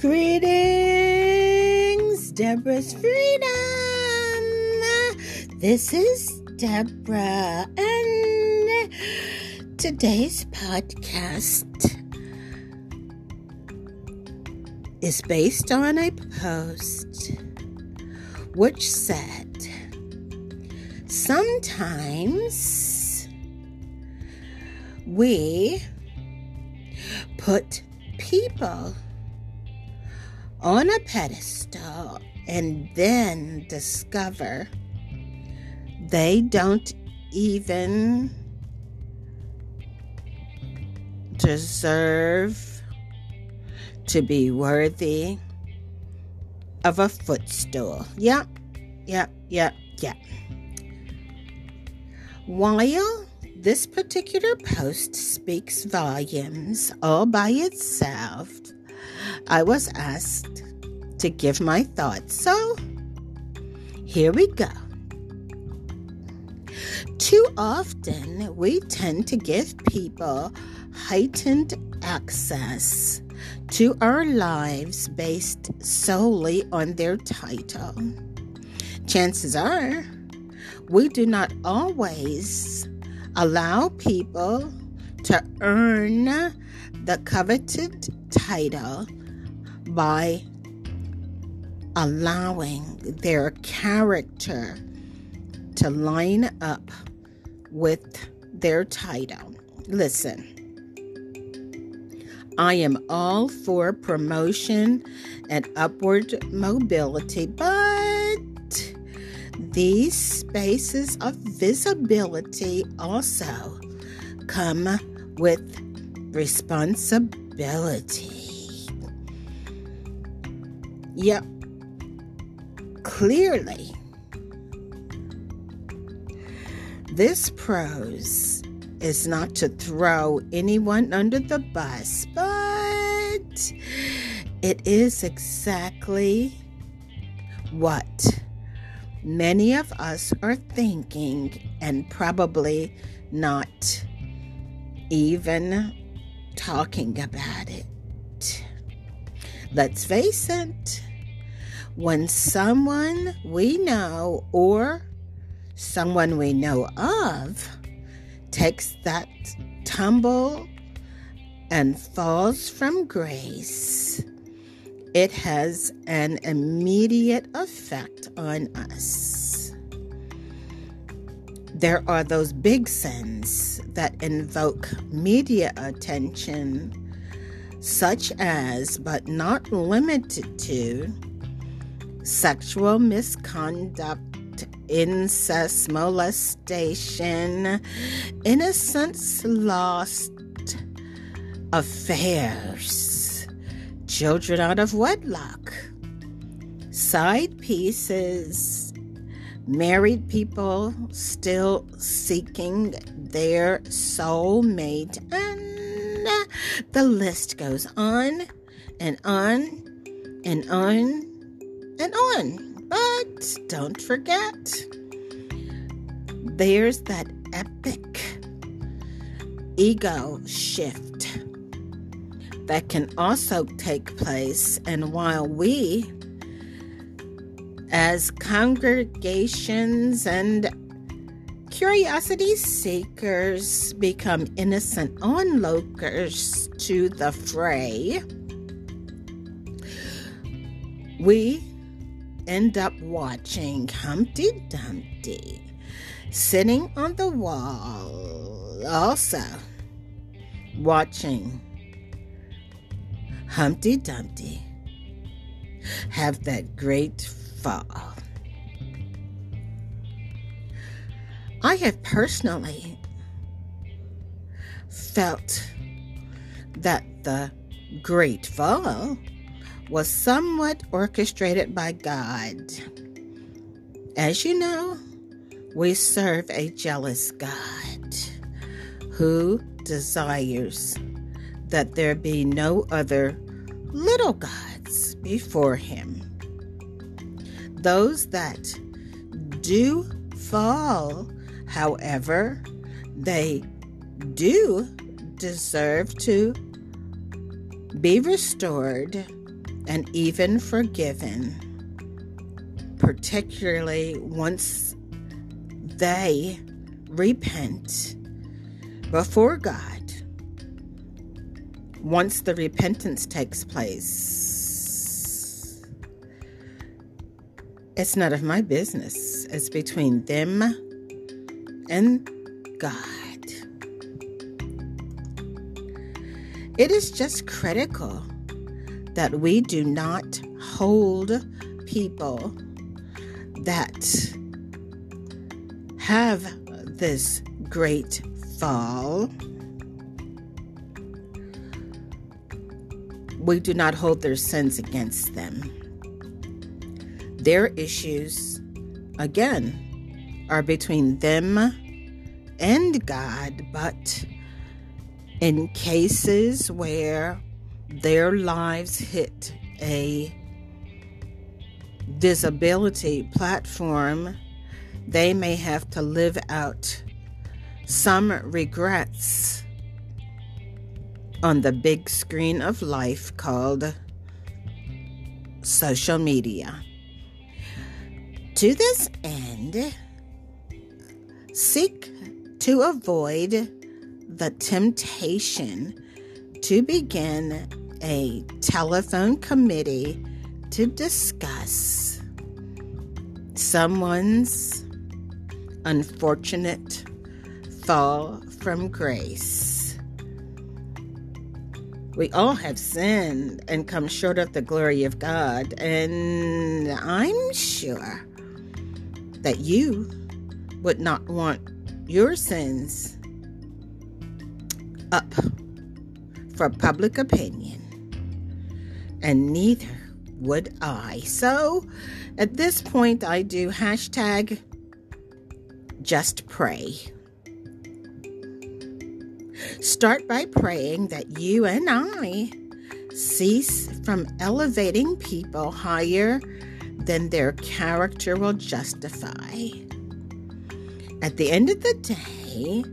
Greetings, Deborah's Freedom. This is Deborah, and today's podcast is based on a post which said, Sometimes we put people on a pedestal and then discover they don't even deserve to be worthy of a footstool. Yep, yep, yep, yep. While this particular post speaks volumes all by itself, I was asked to give my thoughts. So here we go. Too often, we tend to give people heightened access to our lives based solely on their title. Chances are, we do not always allow people to earn the coveted title by allowing their character to line up with their title. Listen, I am all for promotion and upward mobility, but these spaces of visibility also come with responsibility. Yep, clearly, this prose is not to throw anyone under the bus, but it is exactly what many of us are thinking and probably not even talking about it. Let's face it, when someone we know or someone we know of takes that tumble and falls from grace, it has an immediate effect on us. There are those big sins that invoke media attention, such as, but not limited to, sexual misconduct, incest, molestation, innocence lost, affairs, children out of wedlock, side pieces, married people still seeking their soulmate, and uh, the list goes on and on and on and on. But don't forget, there's that epic ego shift that can also take place. And while we, as congregations and curiosity seekers, become innocent onlookers to the fray, we end up watching Humpty Dumpty sitting on the wall, also watching Humpty Dumpty have that great fall. I have personally felt that the great fall was somewhat orchestrated by God. As you know, we serve a jealous God who desires that there be no other little gods before him. Those that do fall, however, they do deserve to be restored and even forgiven, particularly once they repent before God. Once the repentance takes place, it's none of my business. It's between them and God. It is just critical that we do not hold people that have this great fall. We do not hold their sins against them. Their issues, again, are between them and God, but in cases where their lives hit a disability platform, they may have to live out some regrets on the big screen of life called social media. To this end, seek to avoid the temptation to begin a telephone committee to discuss someone's unfortunate fall from grace. We all have sinned and come short of the glory of God, and I'm sure that you would not want your sins up for public opinion, and neither would I. So at this point, I do hashtag just pray. Start by praying that you and I cease from elevating people higher than their character will justify. At the end of the day,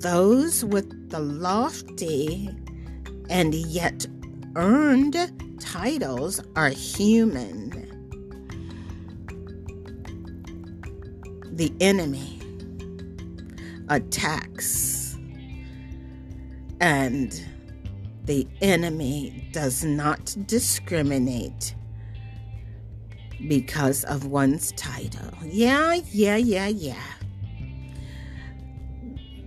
those with the lofty and yet earned titles are human. The enemy attacks, and the enemy does not discriminate because of one's title. Yeah, yeah, yeah, yeah.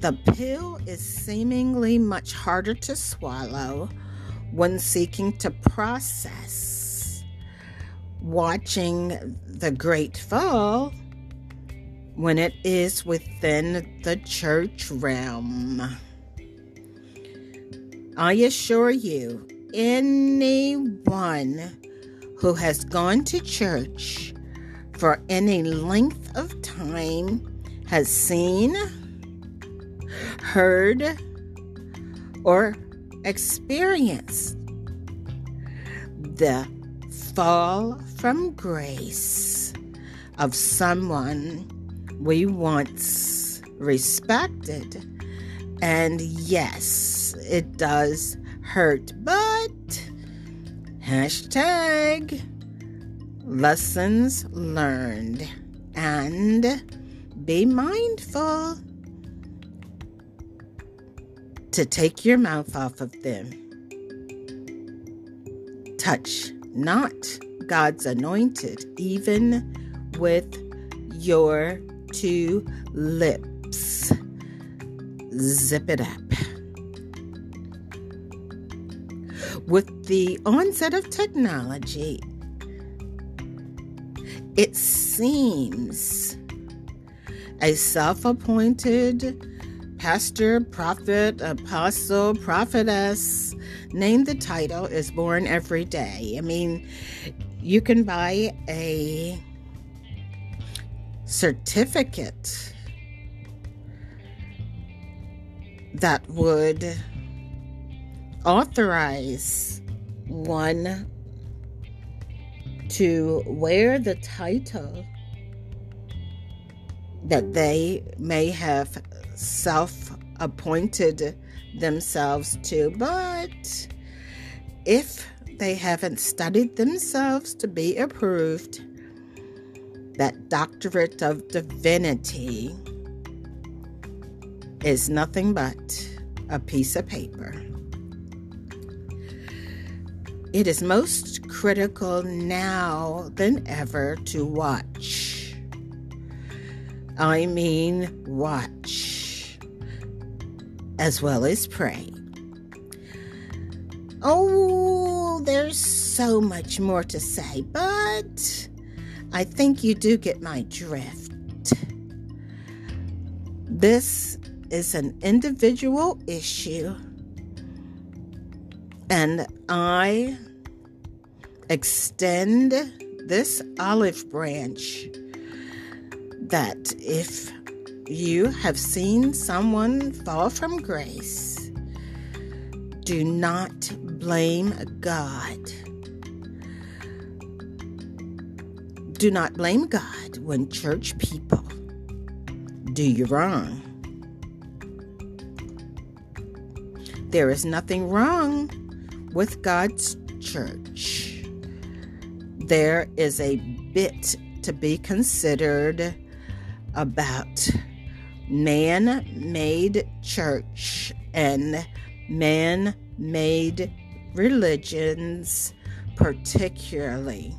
The pill is seemingly much harder to swallow when seeking to process watching the great fall when it is within the church realm. I assure you, anyone who has gone to church for any length of time has seen heard, or experienced the fall from grace of someone we once respected. And yes, it does hurt, but hashtag lessons learned and be mindful to take your mouth off of them. Touch not God's anointed, even with your two lips. Zip it up. With the onset of technology, it seems a self appointed pastor, prophet, apostle, prophetess, name the title, is born every day. I mean, you can buy a certificate that would authorize one to wear the title that they may have self appointed themselves to. But if they haven't studied themselves to be approved, that doctorate of divinity is nothing but a piece of paper. It is most critical now than ever to watch. I mean, watch as well as pray. Oh, there's so much more to say, but I think you do get my drift. This is an individual issue, and I extend this olive branch that if you have seen someone fall from grace, do not blame God. Do not blame God when church people do you wrong. There is nothing wrong with God's church. There is a bit to be considered about man made church and man made religions, particularly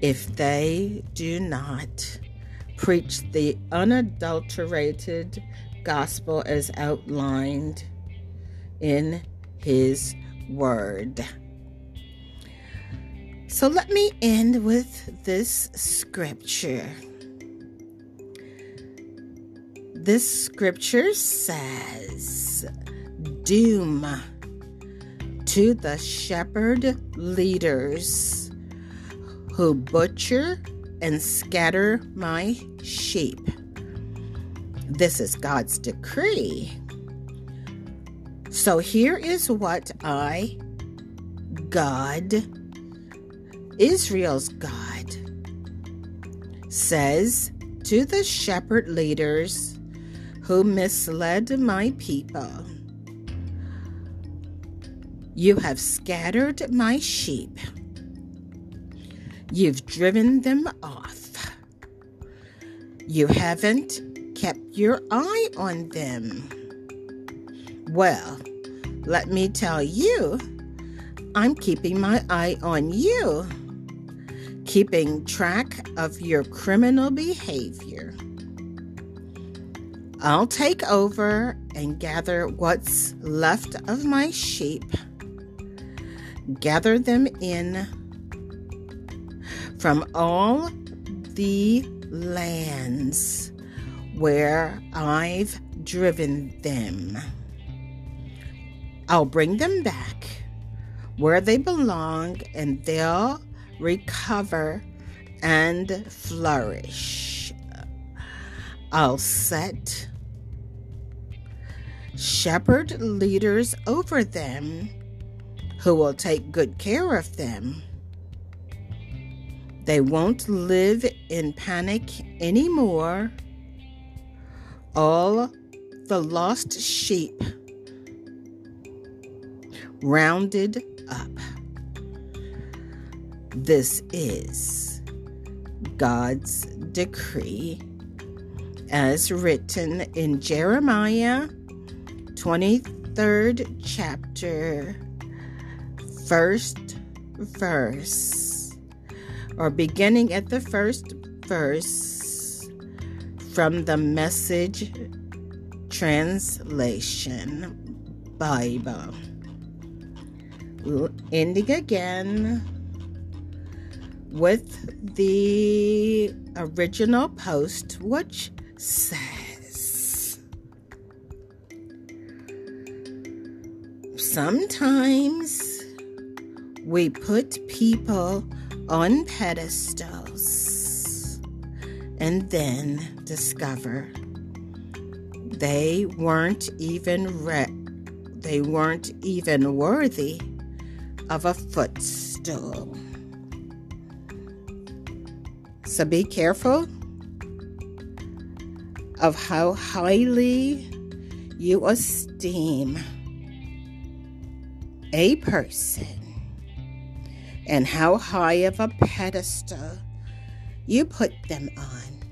if they do not preach the unadulterated gospel as outlined in His Word. So let me end with this scripture. This scripture says, Doom to the shepherd leaders who butcher and scatter my sheep. This is God's decree. So here is what I, God, Israel's God, says to the shepherd leaders who misled my people. You have scattered my sheep. You've driven them off. You haven't kept your eye on them. Well, let me tell you, I'm keeping my eye on you, keeping track of your criminal behavior. I'll take over and gather what's left of my sheep, gather them in from all the lands where I've driven them. I'll bring them back where they belong and they'll recover and flourish. I'll set shepherd leaders over them who will take good care of them. They won't live in panic anymore. All the lost sheep rounded up. This is God's decree as written in Jeremiah 23rd chapter, first verse, or beginning at the first verse from the message translation Bible. Ending again with the original post, which says Sometimes we put people on pedestals and then discover they weren't even re- they weren't even worthy of a footstool. So be careful of how highly you esteem a person and how high of a pedestal you put them on.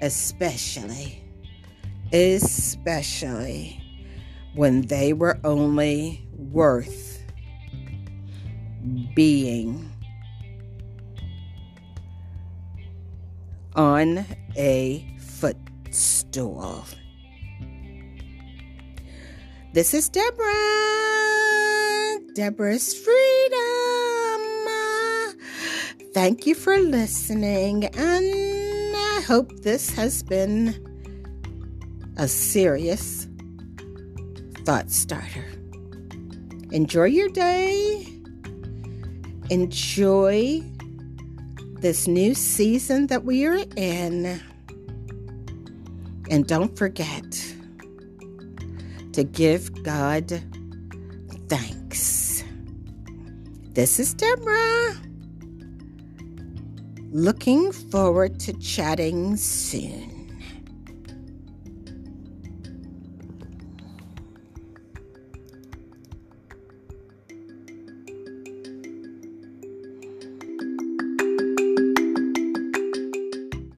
Especially, especially when they were only worth being on a footstool. This is Deborah. Deborah's Freedom. Thank you for listening, and I hope this has been a serious thought starter. Enjoy your day. Enjoy this new season that we are in. And don't forget to give God thanks. This is Deborah. Looking forward to chatting soon.